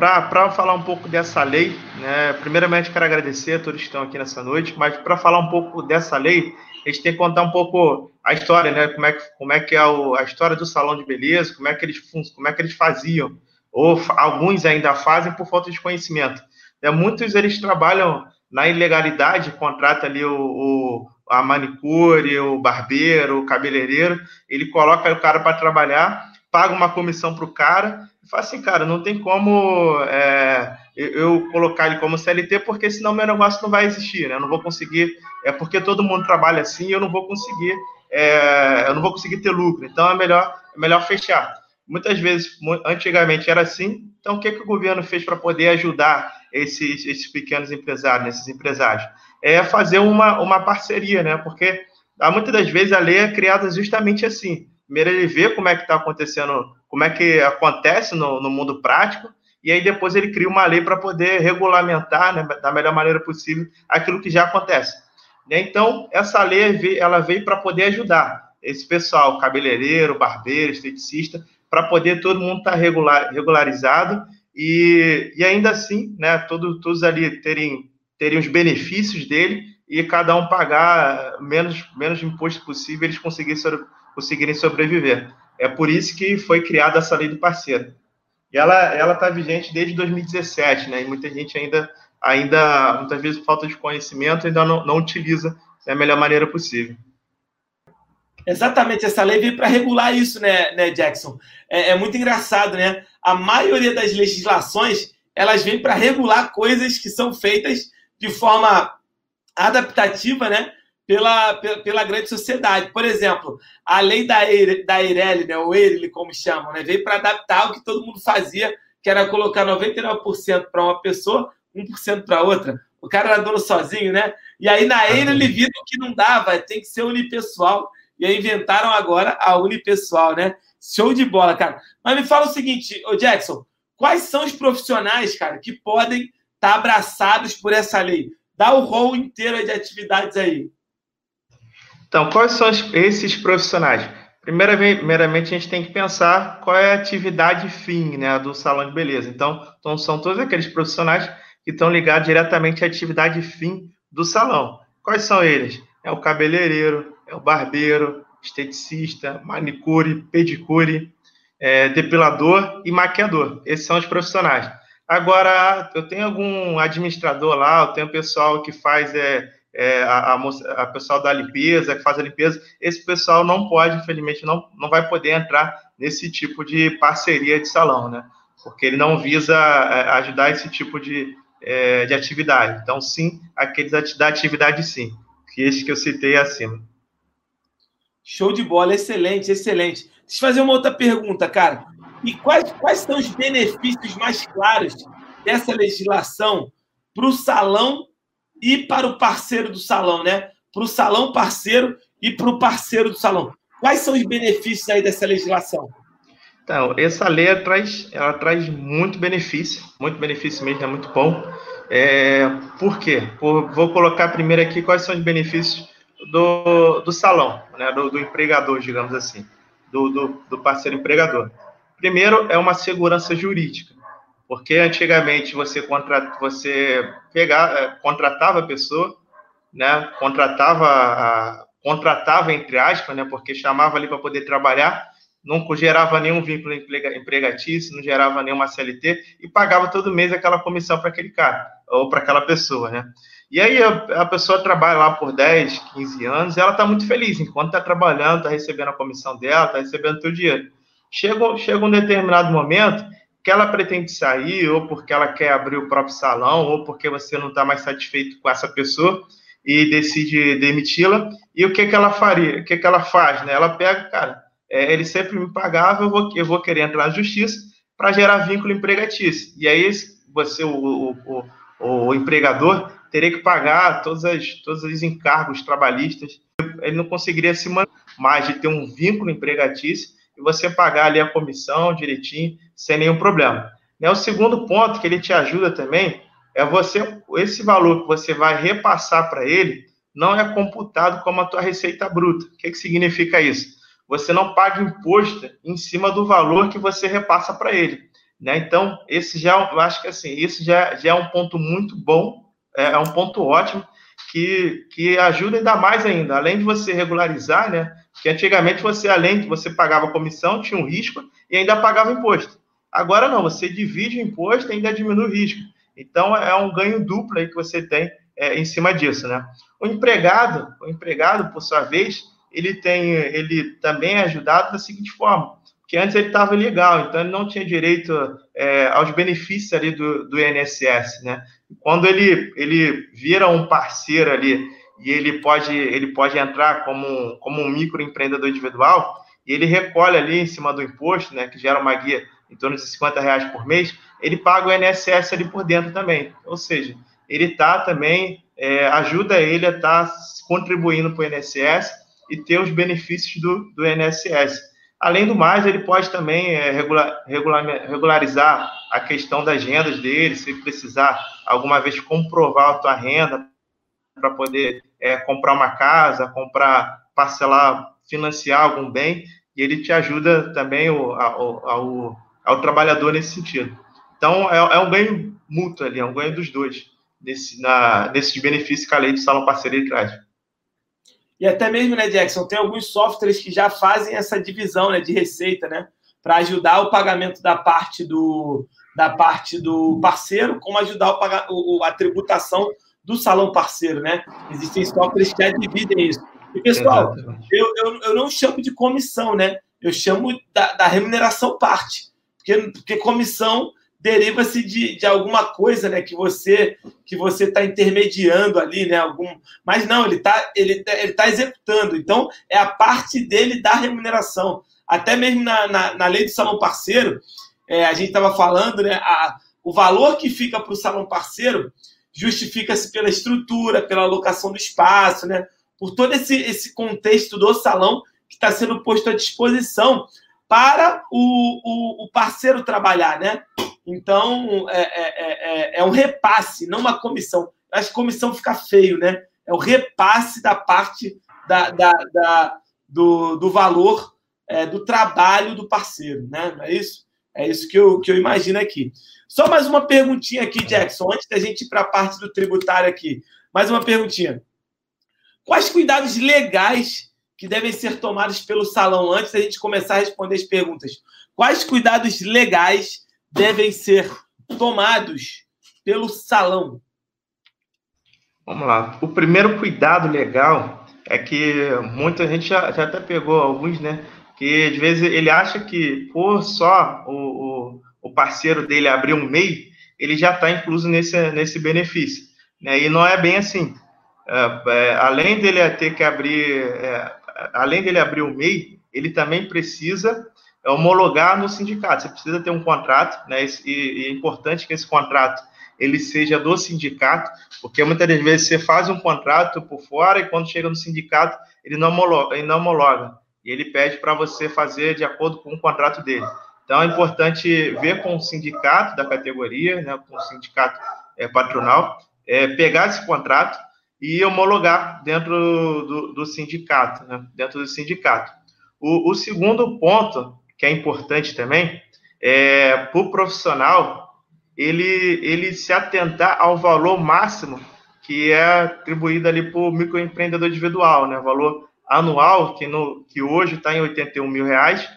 para falar um pouco dessa lei, né, primeiramente quero agradecer a todos que estão aqui nessa noite, mas para falar um pouco dessa lei, a gente tem que contar um pouco a história, né, como é que, como é, que é a história do salão de beleza, como é que eles, como é que eles faziam, ou alguns ainda fazem por falta de conhecimento. É, muitos eles trabalham na ilegalidade, contrata ali o, o a manicure, o barbeiro, o cabeleireiro, ele coloca o cara para trabalhar, paga uma comissão para o cara fala assim, cara, não tem como é, eu colocar ele como CLT, porque senão meu negócio não vai existir, né? Eu não vou conseguir, é porque todo mundo trabalha assim eu não vou conseguir, é, eu não vou conseguir ter lucro. Então é melhor, é melhor fechar. Muitas vezes, antigamente era assim, então o que, que o governo fez para poder ajudar esses, esses pequenos empresários, esses empresários? É fazer uma, uma parceria, né? Porque muitas das vezes a lei é criada justamente assim. Primeiro ele vê como é que está acontecendo, como é que acontece no, no, mundo prático, e aí depois ele cria uma lei para poder regulamentar né, da melhor maneira possível aquilo que já acontece. Então, essa lei ela veio para poder ajudar esse pessoal, cabeleireiro, barbeiro, esteticista, para poder todo mundo estar tá regular, regularizado e, e ainda assim, né, todos ali terem, terem os benefícios dele e cada um pagar menos, menos imposto possível, eles conseguirem, conseguirem sobreviver. É por isso que foi criada essa lei do parceiro. E ela está vigente desde 2017, né? E muita gente ainda, ainda muitas vezes, falta de conhecimento, ainda não, não utiliza da melhor maneira possível. Exatamente, essa lei veio para regular isso, né, né Jackson? É, é, muito engraçado, né? A maioria das legislações elas vêm para regular coisas que são feitas de forma adaptativa, né? Pela, pela, pela, grande sociedade. Por exemplo, a lei da, da Eireli, né, o Eireli, como chamam, né, veio para adaptar o que todo mundo fazia, que era colocar 99% para uma pessoa, 1% para outra. O cara era dono sozinho, né? E aí na Eireli viram que não dava, tem que ser unipessoal. E aí inventaram agora a unipessoal, né? Show de bola, cara. Mas me fala o seguinte, ô Jackson, quais são os profissionais, cara, que podem estar tá abraçados por essa lei? Dá o rol inteiro de atividades aí. Então, quais são esses profissionais? Primeiramente, a gente tem que pensar qual é a atividade fim né, do salão de beleza. Então, então, são todos aqueles profissionais que estão ligados diretamente à atividade fim do salão. Quais são eles? É o cabeleireiro, é o barbeiro, esteticista, manicure, pedicure, é, depilador e maquiador. Esses são os profissionais. Agora, eu tenho algum administrador lá, eu tenho pessoal que faz é, é, a, a, a, pessoal da limpeza, que faz a limpeza. Esse pessoal não pode, infelizmente, não, não vai poder entrar nesse tipo de parceria de salão, né? Porque ele não visa é, ajudar esse tipo de, é, de atividade. Então, sim, aqueles da atividade, sim, que esse que eu citei acima. Show de bola, excelente, excelente. Deixa eu fazer uma outra pergunta, cara. E quais, quais são os benefícios mais claros dessa legislação para o salão e para o parceiro do salão, né? Para o salão parceiro e para o parceiro do salão. Quais são os benefícios aí dessa legislação? Então, essa lei traz, ela traz muito benefício, muito benefício mesmo, é muito bom. É, por quê? Por, vou colocar primeiro aqui quais são os benefícios do, do salão, né, do, do empregador, digamos assim, do, do, do parceiro empregador. Primeiro, é uma segurança jurídica, porque antigamente você, contra, você pegar, é, contratava a pessoa, né, contratava, contratava entre aspas, né, porque chamava ali para poder trabalhar, não gerava nenhum vínculo empregatício, não gerava nenhuma CLT e pagava todo mês aquela comissão para aquele cara ou para aquela pessoa, né? E aí a, pessoa trabalha lá por 10, 15 anos ela está muito feliz. Enquanto está trabalhando, está recebendo a comissão dela, está recebendo o dinheiro. Chega, chega um determinado momento que ela pretende sair, ou porque ela quer abrir o próprio salão, ou porque você não está mais satisfeito com essa pessoa e decide demiti-la. E o que, que ela faria? O que, que ela faz? Né? Ela pega, cara, é, ele sempre me pagava, eu vou, eu vou querer entrar na justiça para gerar vínculo empregatício. E aí você, o, o, o, o empregador, teria que pagar todos, as, todos os encargos trabalhistas. Ele não conseguiria se manter mais de ter um vínculo empregatício e você pagar ali a comissão direitinho, sem nenhum problema. Né, o segundo ponto que ele te ajuda também é você, esse valor que você vai repassar para ele não é computado como a tua receita bruta. O que, que significa isso? Você não paga imposto em cima do valor que você repassa para ele. Né? Então, esse já, eu acho que assim, isso já, já é um ponto muito bom, é, é um ponto ótimo, que, que ajuda ainda mais ainda, além de você regularizar, né? Que antigamente você, além de você pagava comissão, tinha um risco e ainda pagava imposto. Agora não, você divide o imposto e ainda diminui o risco. Então é um ganho duplo aí que você tem é, em cima disso, né? O empregado, o empregado, por sua vez, ele tem, ele também é ajudado da seguinte forma: que antes ele estava legal, então ele não tinha direito é, aos benefícios ali do, do INSS, né? Quando ele, ele vira um parceiro ali e ele pode, ele pode entrar como, como um microempreendedor individual e ele recolhe ali em cima do imposto, né, que gera uma guia em torno de 50 reais por mês, ele paga o INSS ali por dentro também. Ou seja, ele está também, é, ajuda ele a estar tá contribuindo para o INSS e ter os benefícios do, do INSS. Além do mais, ele pode também é, regular, regular, regularizar a questão das rendas dele, se precisar alguma vez comprovar a tua renda para poder é, comprar uma casa, comprar, parcelar, financiar algum bem, e ele te ajuda também o, ao, ao, ao trabalhador nesse sentido. Então, é, é, um ganho mútuo ali, é um ganho dos dois, nesse, na, nesses benefícios que a lei do salão parceria traz. E até mesmo, né, Jackson, tem alguns softwares que já fazem essa divisão né, de receita, né? Para ajudar o pagamento da parte do, da parte do parceiro, como ajudar o, a tributação do salão parceiro, né? Existem softwares que já dividem isso. E, pessoal, eu, eu, eu, não chamo de comissão, né? Eu chamo da, da remuneração parte. Porque, porque comissão deriva-se de, de alguma coisa, né, que você que você está intermediando ali, né, algum, mas não, ele está ele, tá, ele tá executando. Então é a parte dele da remuneração. Até mesmo na, na, na lei do salão parceiro, é, a gente estava falando, né, a, o valor que fica para o salão parceiro justifica-se pela estrutura, pela alocação do espaço, né, por todo esse, esse contexto do salão que está sendo posto à disposição para o, o, o parceiro trabalhar, né? Então, é, é, é, é um repasse, não uma comissão. Acho que comissão fica feio, né? É o repasse da parte da, da, da do, do valor é, do trabalho do parceiro, né? Não é isso? É isso que eu, que eu imagino aqui. Só mais uma perguntinha aqui, Jackson, antes da gente ir para a parte do tributário aqui. Mais uma perguntinha. Quais cuidados legais que devem ser tomados pelo salão antes da gente começar a responder as perguntas? Quais cuidados legais devem ser tomados pelo salão? Vamos lá. O primeiro cuidado legal é que muita gente já, já até pegou alguns, né? Que às vezes ele acha que por só o, o, o parceiro dele abrir um MEI, ele já está incluso nesse, nesse benefício. Né? E não é bem assim. É, é, além dele ter que abrir, é, além dele abrir o MEI, ele também precisa homologar no sindicato. Você precisa ter um contrato, né? E, e, é importante que esse contrato ele seja do sindicato, porque muitas das vezes você faz um contrato por fora e quando chega no sindicato ele não homologa, ele não homologa e ele pede para você fazer de acordo com o contrato dele. Então é importante ver com o sindicato da categoria, né, com o sindicato é, patronal, é, pegar esse contrato e homologar dentro do, do sindicato, né, dentro do sindicato. O, o segundo ponto que é importante também, é, para o profissional, ele, ele se atentar ao valor máximo que é atribuído ali para o microempreendedor individual, né? Valor anual, que, no, que hoje está em 81 mil reais,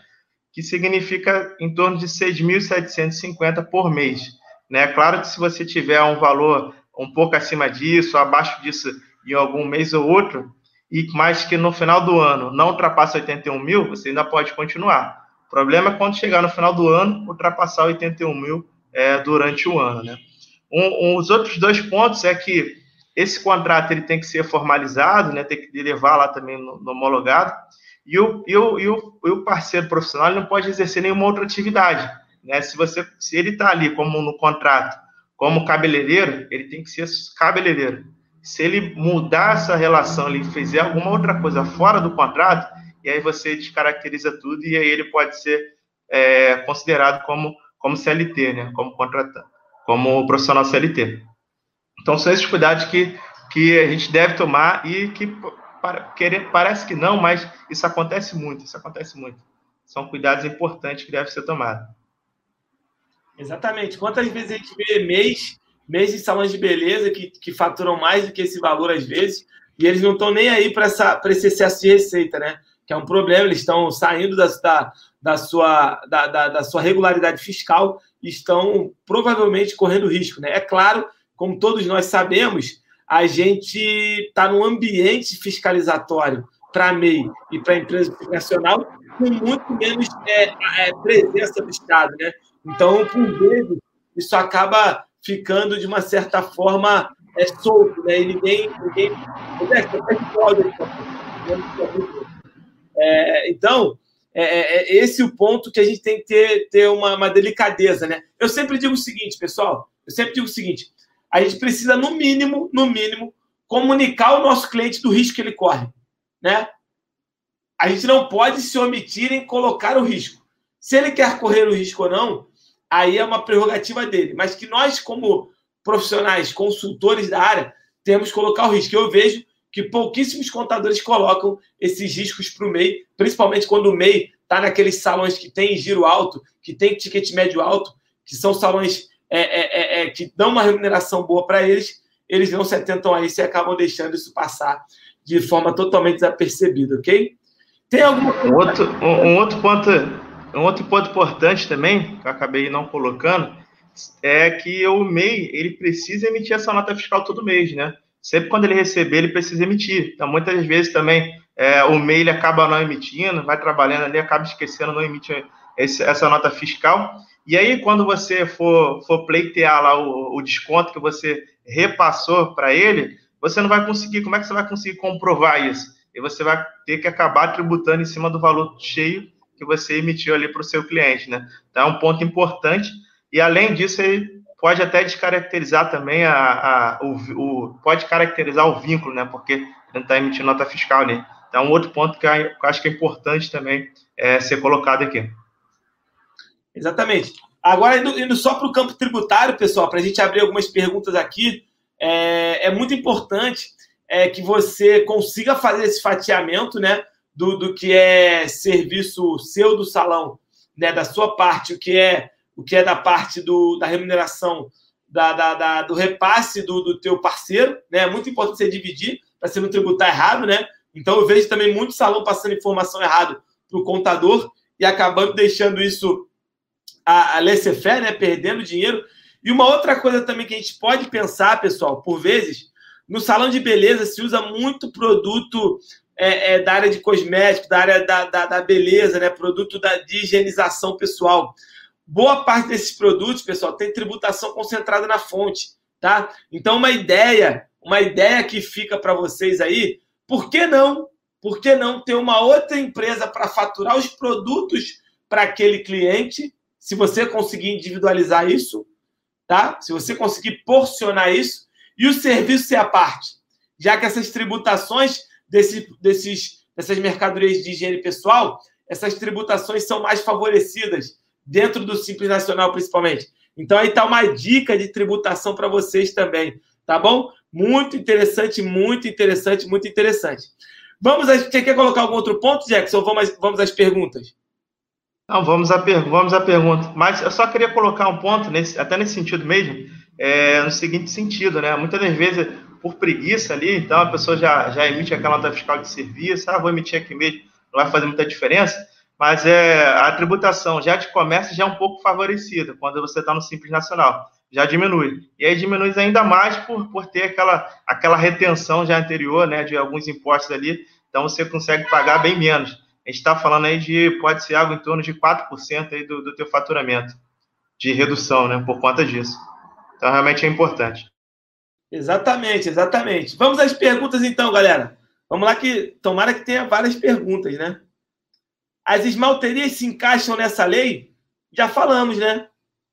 que significa em torno de 6.750 por mês. Né? Claro que se você tiver um valor um pouco acima disso, abaixo disso em algum mês ou outro, e mais que no final do ano não ultrapassa 81 mil, você ainda pode continuar problema é quando chegar no final do ano, ultrapassar 81 mil é, durante o ano, né? Um, um, os outros dois pontos é que esse contrato ele tem que ser formalizado, né? Tem que levar lá também no, no homologado. E o, e, o, e, o, e o parceiro profissional não pode exercer nenhuma outra atividade, né? Se você, se ele está ali como no contrato, como cabeleireiro, ele tem que ser cabeleireiro. Se ele mudar essa relação, ele fizer alguma outra coisa fora do contrato, e aí você descaracteriza tudo e aí ele pode ser é, considerado como, como CLT, né? como contratante, como profissional CLT. Então, são esses cuidados que, que a gente deve tomar e que querer, parece que não, mas isso acontece muito, isso acontece muito. São cuidados importantes que devem ser tomados. Exatamente. Quantas vezes a gente vê mês, mês de salões de beleza que, que faturam mais do que esse valor às vezes, e eles não estão nem aí para esse excesso de receita, né? Que é um problema, eles estão saindo da, da, da sua, da, da, da, sua regularidade fiscal e estão provavelmente correndo risco, né? É claro, como todos nós sabemos, a gente está num ambiente fiscalizatório para a MEI e para a empresa nacional com muito menos é, é, presença do Estado, né? Então, por vezes, isso acaba ficando de uma certa forma é, solto, né? E ninguém. ninguém é, então, é, é, é, esse o ponto que a gente tem que ter, ter uma, uma delicadeza, né? Eu sempre digo o seguinte, pessoal, eu sempre digo o seguinte: a gente precisa, no mínimo, no mínimo, comunicar o nosso cliente do risco que ele corre, né? A gente não pode se omitir em colocar o risco. Se ele quer correr o risco ou não, aí é uma prerrogativa dele. Mas que nós, como profissionais, consultores da área, temos que colocar o risco. Eu vejo que pouquíssimos contadores colocam esses riscos para o MEI, principalmente quando o MEI está naqueles salões que tem giro alto, que tem ticket médio alto, que são salões é, é, é, é que dão uma remuneração boa para eles, eles não se atentam a isso e acabam deixando isso passar de forma totalmente desapercebida, ok? Tem algum um outro, um, um outro ponto, um outro ponto importante também que eu acabei não colocando é que o MEI ele precisa emitir essa nota fiscal todo mês, né? Sempre quando ele receber, ele precisa emitir. Então, muitas vezes também é, o MEI ele acaba não emitindo, vai trabalhando ali, acaba esquecendo, não emite esse, essa nota fiscal. E aí, quando você for, for pleitear lá o, o desconto que você repassou para ele, você não vai conseguir. Como é que você vai conseguir comprovar isso? E você vai ter que acabar tributando em cima do valor cheio que você emitiu ali para o seu cliente, né? Então, é um ponto importante. E além disso, ele pode até descaracterizar também a, a o, o, pode caracterizar o vínculo, né? Porque não está emitindo nota fiscal ali. Então, um outro ponto que eu acho que é importante também é ser colocado aqui. Exatamente. Agora, indo, indo só para o campo tributário, pessoal, para a gente abrir algumas perguntas aqui, é, é muito importante é, que você consiga fazer esse fatiamento né, do, do que é serviço seu do salão, né, da sua parte, o que é o que é da parte do, da remuneração da, da, da, do repasse do, do teu parceiro, né? É muito importante você dividir para você não tributar errado, né? Então eu vejo também muito salão passando informação errada para o contador e acabando deixando isso a, a laissez-faire, né? Perdendo dinheiro. E uma outra coisa também que a gente pode pensar, pessoal, por vezes, no salão de beleza se usa muito produto é, é, da área de cosméticos, da área da, da, da beleza, né? Produto da, de higienização pessoal. Boa parte desses produtos, pessoal, tem tributação concentrada na fonte, tá? Então, uma ideia, uma ideia que fica para vocês aí, por que não? Por que não ter uma outra empresa para faturar os produtos para aquele cliente? Se você conseguir individualizar isso, tá? Se você conseguir porcionar isso e o serviço ser a parte, já que essas tributações desse, desses, dessas mercadorias de higiene pessoal, essas tributações são mais favorecidas dentro do Simples Nacional, principalmente. Então, aí está uma dica de tributação para vocês também, tá bom? Muito interessante, muito interessante, muito interessante. Vamos, a, você quer colocar algum outro ponto, Jackson, ou vamos, vamos às perguntas? Não, vamos à, per vamos à pergunta. Mas eu só queria colocar um ponto, nesse, até nesse sentido mesmo, é, no seguinte sentido, né? Muitas das vezes, por preguiça ali, então a pessoa já, já emite aquela nota fiscal de serviço, ah, vou emitir aqui mesmo, não vai fazer muita diferença mas é, a tributação já de comércio já é um pouco favorecida quando você está no Simples Nacional, já diminui. E aí diminui ainda mais por, por ter aquela, aquela retenção já anterior, né, de alguns impostos ali, então você consegue pagar bem menos. A gente está falando aí de, pode ser algo em torno de 4% aí do, do teu faturamento, de redução, né, por conta disso. Então, realmente é importante. Exatamente, exatamente. Vamos às perguntas então, galera. Vamos lá que tomara que tenha várias perguntas, né? As esmalterias se encaixam nessa lei? Já falamos, né?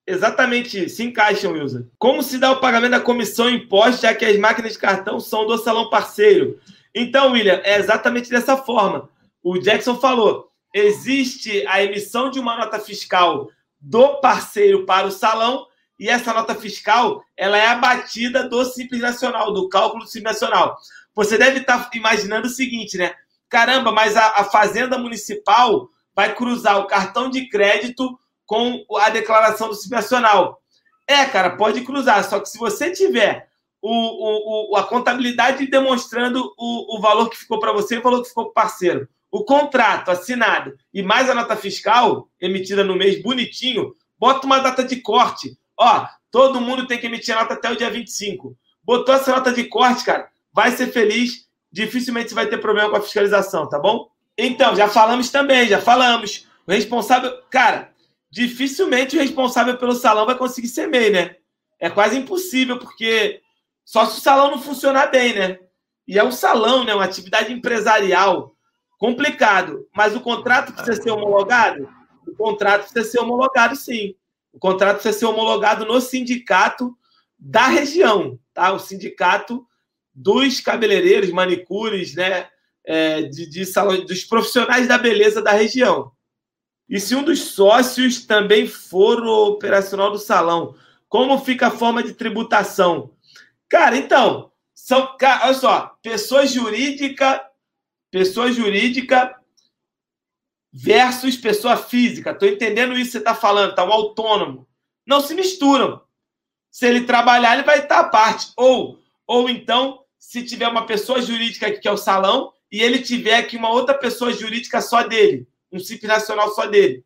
Exatamente, se encaixam, Wilson. Como se dá o pagamento da comissão imposta, já que as máquinas de cartão são do salão parceiro? Então, William, é exatamente dessa forma. O Jackson falou: existe a emissão de uma nota fiscal do parceiro para o salão e essa nota fiscal ela é abatida do Simples Nacional, do cálculo do Simples Nacional. Você deve estar imaginando o seguinte, né? caramba, mas a, a Fazenda Municipal vai cruzar o cartão de crédito com a declaração do Simples Nacional. É, cara, pode cruzar. Só que se você tiver o, o, a contabilidade demonstrando o, o valor que ficou para você e o valor que ficou para o parceiro, o contrato assinado e mais a nota fiscal emitida no mês bonitinho, bota uma data de corte. Ó, todo mundo tem que emitir a nota até o dia 25. Botou essa nota de corte, cara, vai ser feliz. Dificilmente vai ter problema com a fiscalização, tá bom? Então, já falamos também, já falamos. O responsável, cara, dificilmente o responsável pelo salão vai conseguir ser MEI, né? É quase impossível, porque só se o salão não funcionar bem, né? E é um salão, né? Uma atividade empresarial. Complicado. Mas o contrato precisa ser homologado? O contrato precisa ser homologado, sim. O contrato precisa ser homologado no sindicato da região, tá? O sindicato dos cabeleireiros, manicures, né? É, de, de salão, dos profissionais da beleza da região. E se um dos sócios também for o operacional do salão, como fica a forma de tributação? Cara, então, são, olha só, pessoa jurídica, pessoa jurídica versus pessoa física. Estou entendendo isso que você está falando, tá um autônomo. Não se misturam. Se ele trabalhar, ele vai estar à parte. Ou, ou então, se tiver uma pessoa jurídica aqui, que é o salão, e ele tiver aqui uma outra pessoa jurídica só dele, um simples nacional só dele.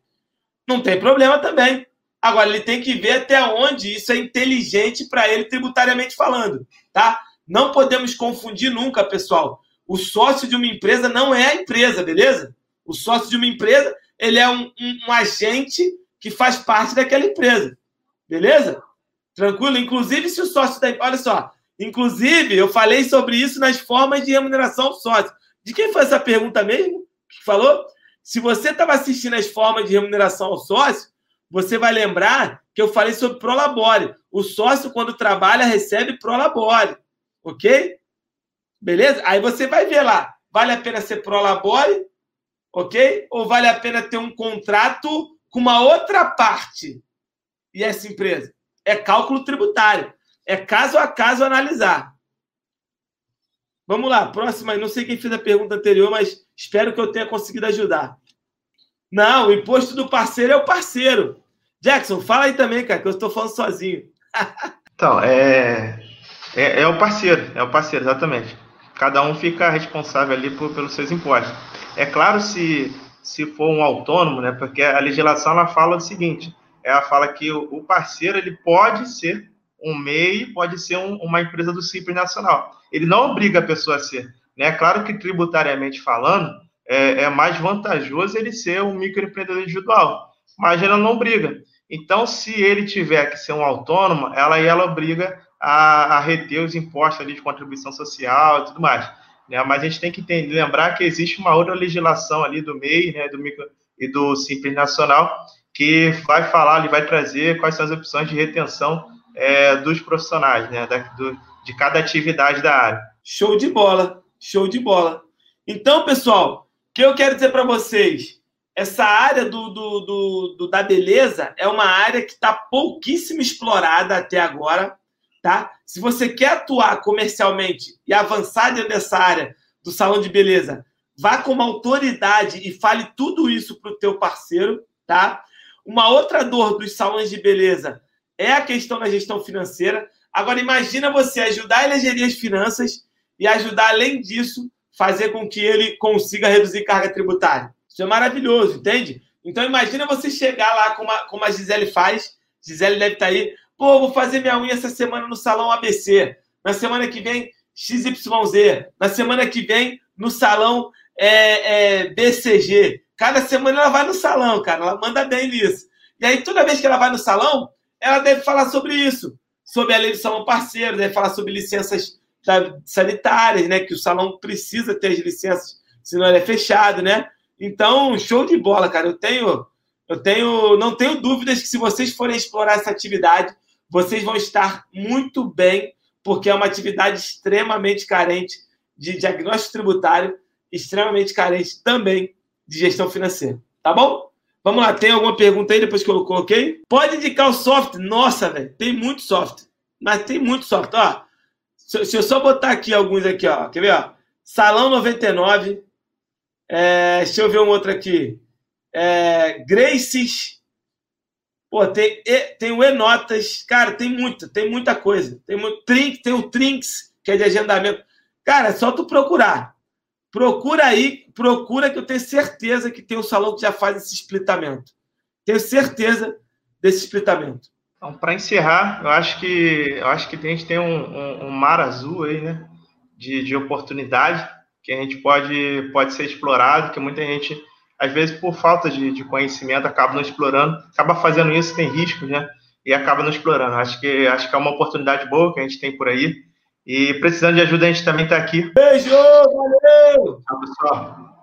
Não tem problema também. Agora, ele tem que ver até onde isso é inteligente para ele tributariamente falando, tá? Não podemos confundir nunca, pessoal. O sócio de uma empresa não é a empresa, beleza? O sócio de uma empresa, ele é um, um, um agente que faz parte daquela empresa, beleza? Tranquilo? Inclusive, se o sócio da... Olha só, inclusive, eu falei sobre isso nas formas de remuneração do sócio. De quem foi essa pergunta mesmo que falou? Se você estava assistindo as formas de remuneração ao sócio, você vai lembrar que eu falei sobre prolabore. O sócio, quando trabalha, recebe prolabore. Ok? Beleza? Aí você vai ver lá. Vale a pena ser prolabore? Ok? Ou vale a pena ter um contrato com uma outra parte? E essa empresa? É cálculo tributário. É caso a caso analisar. Vamos lá, próxima. Não sei quem fez a pergunta anterior, mas espero que eu tenha conseguido ajudar. Não, o imposto do parceiro é o parceiro. Jackson, fala aí também, cara, que eu estou falando sozinho. então, é, é, é, o parceiro, é o parceiro, exatamente. Cada um fica responsável ali por, pelos seus impostos. É claro se, se for um autônomo, né? Porque a legislação ela fala o seguinte: ela fala que o, parceiro ele pode ser um MEI, pode ser um, uma empresa do Simples Nacional. Ele não obriga a pessoa a ser. Né? É claro que tributariamente falando, é, é mais vantajoso ele ser um microempreendedor individual, mas ela não obriga. Então, se ele tiver que ser um autônomo, ela ela obriga a, a reter os impostos ali de contribuição social e tudo mais. Né? Mas a gente tem que entender, lembrar que existe uma outra legislação ali do MEI né, do micro, e do Simples Nacional que vai falar, ele vai trazer quais são as opções de retenção é, dos profissionais, né, da, do, de cada atividade da área. Show de bola, show de bola. Então, pessoal, que eu quero dizer para vocês? Essa área do, do, do, da beleza é uma área que está pouquíssimo explorada até agora. Tá? Se você quer atuar comercialmente e avançar dentro dessa área do salão de beleza, vá com uma autoridade e fale tudo isso para o teu parceiro. Tá? Uma outra dor dos salões de beleza é a questão da gestão financeira. Agora, imagina você ajudar a gerir as finanças e ajudar, além disso, fazer com que ele consiga reduzir carga tributária. Isso é maravilhoso, entende? Então imagina você chegar lá como a, como a Gisele faz. Gisele deve estar tá aí. Pô, vou fazer minha unha essa semana no salão ABC. Na semana que vem, XYZ. Na semana que vem, no salão é, é, BCG. Cada semana ela vai no salão, cara. Ela manda bem nisso. E aí, toda vez que ela vai no salão, ela deve falar sobre isso. Sobre a lei do salão parceiro, deve falar sobre licenças sanitárias, né? Que o salão precisa ter as licenças, senão ele é fechado, né? Então, show de bola, cara. Eu tenho, eu tenho, não tenho dúvidas que se vocês forem explorar essa atividade, vocês vão estar muito bem, porque é uma atividade extremamente carente de diagnóstico tributário, extremamente carente também de gestão financeira. Tá bom? Vamos lá, tem alguma pergunta aí depois que eu coloquei? Pode indicar o software? Nossa, velho, tem muito software. Mas tem muito software. Ó, se, eu só botar aqui alguns aqui, ó. Quer ver, ó? Salão 99. É, deixa eu ver um outro aqui. É, Graces. Pô, tem, tem o E-Notas, cara, tem muita, tem muita coisa. Tem, muito, tem o Trinks, que é de agendamento. Cara, é só tu procurar. Procura aí, procura que eu tenho certeza que tem um salão que já faz esse splitamento. Tenho certeza desse splitamento. Então, para encerrar, eu acho que eu acho que a gente tem um, um, um mar azul aí, né? De, de oportunidade que a gente pode, pode ser explorado, que muita gente, às vezes, por falta de, de conhecimento, acaba não explorando, acaba fazendo isso, tem riscos, né? E acaba não explorando. Acho que, acho que é uma oportunidade boa que a gente tem por aí. E precisando de ajuda, a gente também está aqui. Beijo, valeu! Tchau, pessoal.